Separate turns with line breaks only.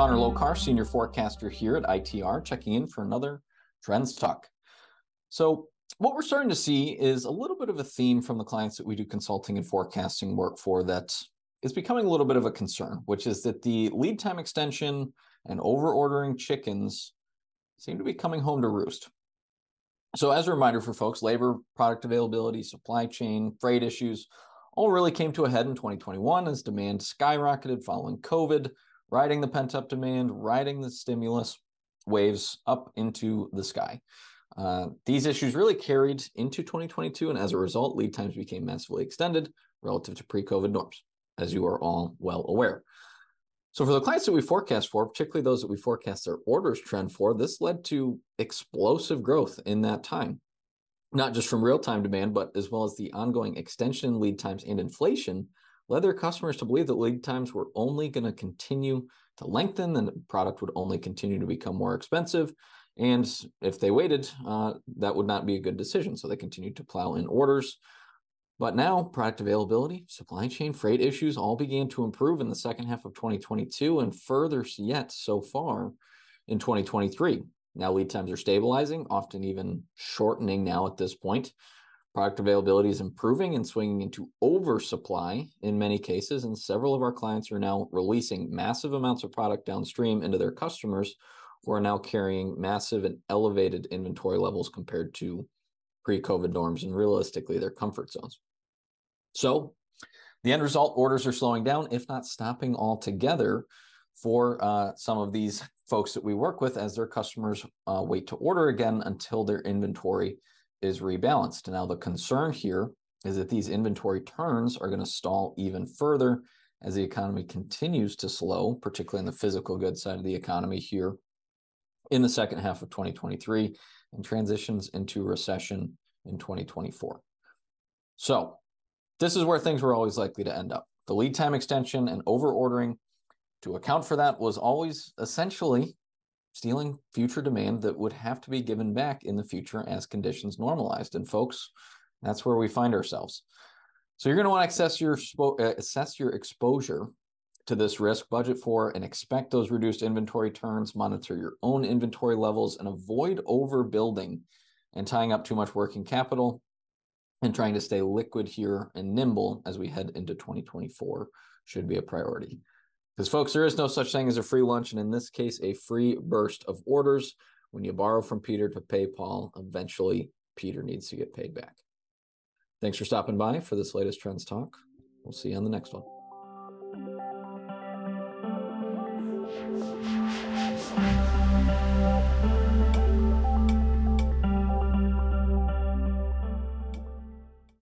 Connor Lokar, Senior Forecaster here at ITR, checking in for another Trends Talk. So, what we're starting to see is a little bit of a theme from the clients that we do consulting and forecasting work for that is becoming a little bit of a concern, which is that the lead time extension and over ordering chickens seem to be coming home to roost. So, as a reminder for folks, labor, product availability, supply chain, freight issues all really came to a head in 2021 as demand skyrocketed following COVID, riding the pent up demand, riding the stimulus waves up into the sky. Uh, these issues really carried into 2022, and as a result, lead times became massively extended relative to pre COVID norms, as you are all well aware. So, for the clients that we forecast for, particularly those that we forecast their orders trend for, this led to explosive growth in that time, not just from real time demand, but as well as the ongoing extension in lead times and inflation led their customers to believe that lead times were only going to continue to lengthen and the product would only continue to become more expensive. And if they waited, uh, that would not be a good decision. So they continued to plow in orders. But now, product availability, supply chain, freight issues all began to improve in the second half of 2022 and further yet so far in 2023. Now, lead times are stabilizing, often even shortening now at this point. Product availability is improving and swinging into oversupply in many cases, and several of our clients are now releasing massive amounts of product downstream into their customers who are now carrying massive and elevated inventory levels compared to pre COVID norms and realistically their comfort zones. So, the end result orders are slowing down, if not stopping altogether, for uh, some of these folks that we work with as their customers uh, wait to order again until their inventory is rebalanced. Now, the concern here is that these inventory turns are going to stall even further as the economy continues to slow, particularly in the physical goods side of the economy here in the second half of 2023 and transitions into recession in 2024. So, this is where things were always likely to end up. The lead time extension and over ordering to account for that was always essentially stealing future demand that would have to be given back in the future as conditions normalized. And folks, that's where we find ourselves. So you're going to want to assess your uh, assess your exposure to this risk, budget for and expect those reduced inventory turns, monitor your own inventory levels, and avoid overbuilding and tying up too much working capital and trying to stay liquid here and nimble as we head into 2024 should be a priority. Because, folks, there is no such thing as a free lunch, and in this case, a free burst of orders. When you borrow from Peter to pay Paul, eventually Peter needs to get paid back. Thanks for stopping by for this latest Trends Talk. We'll see you on the next one.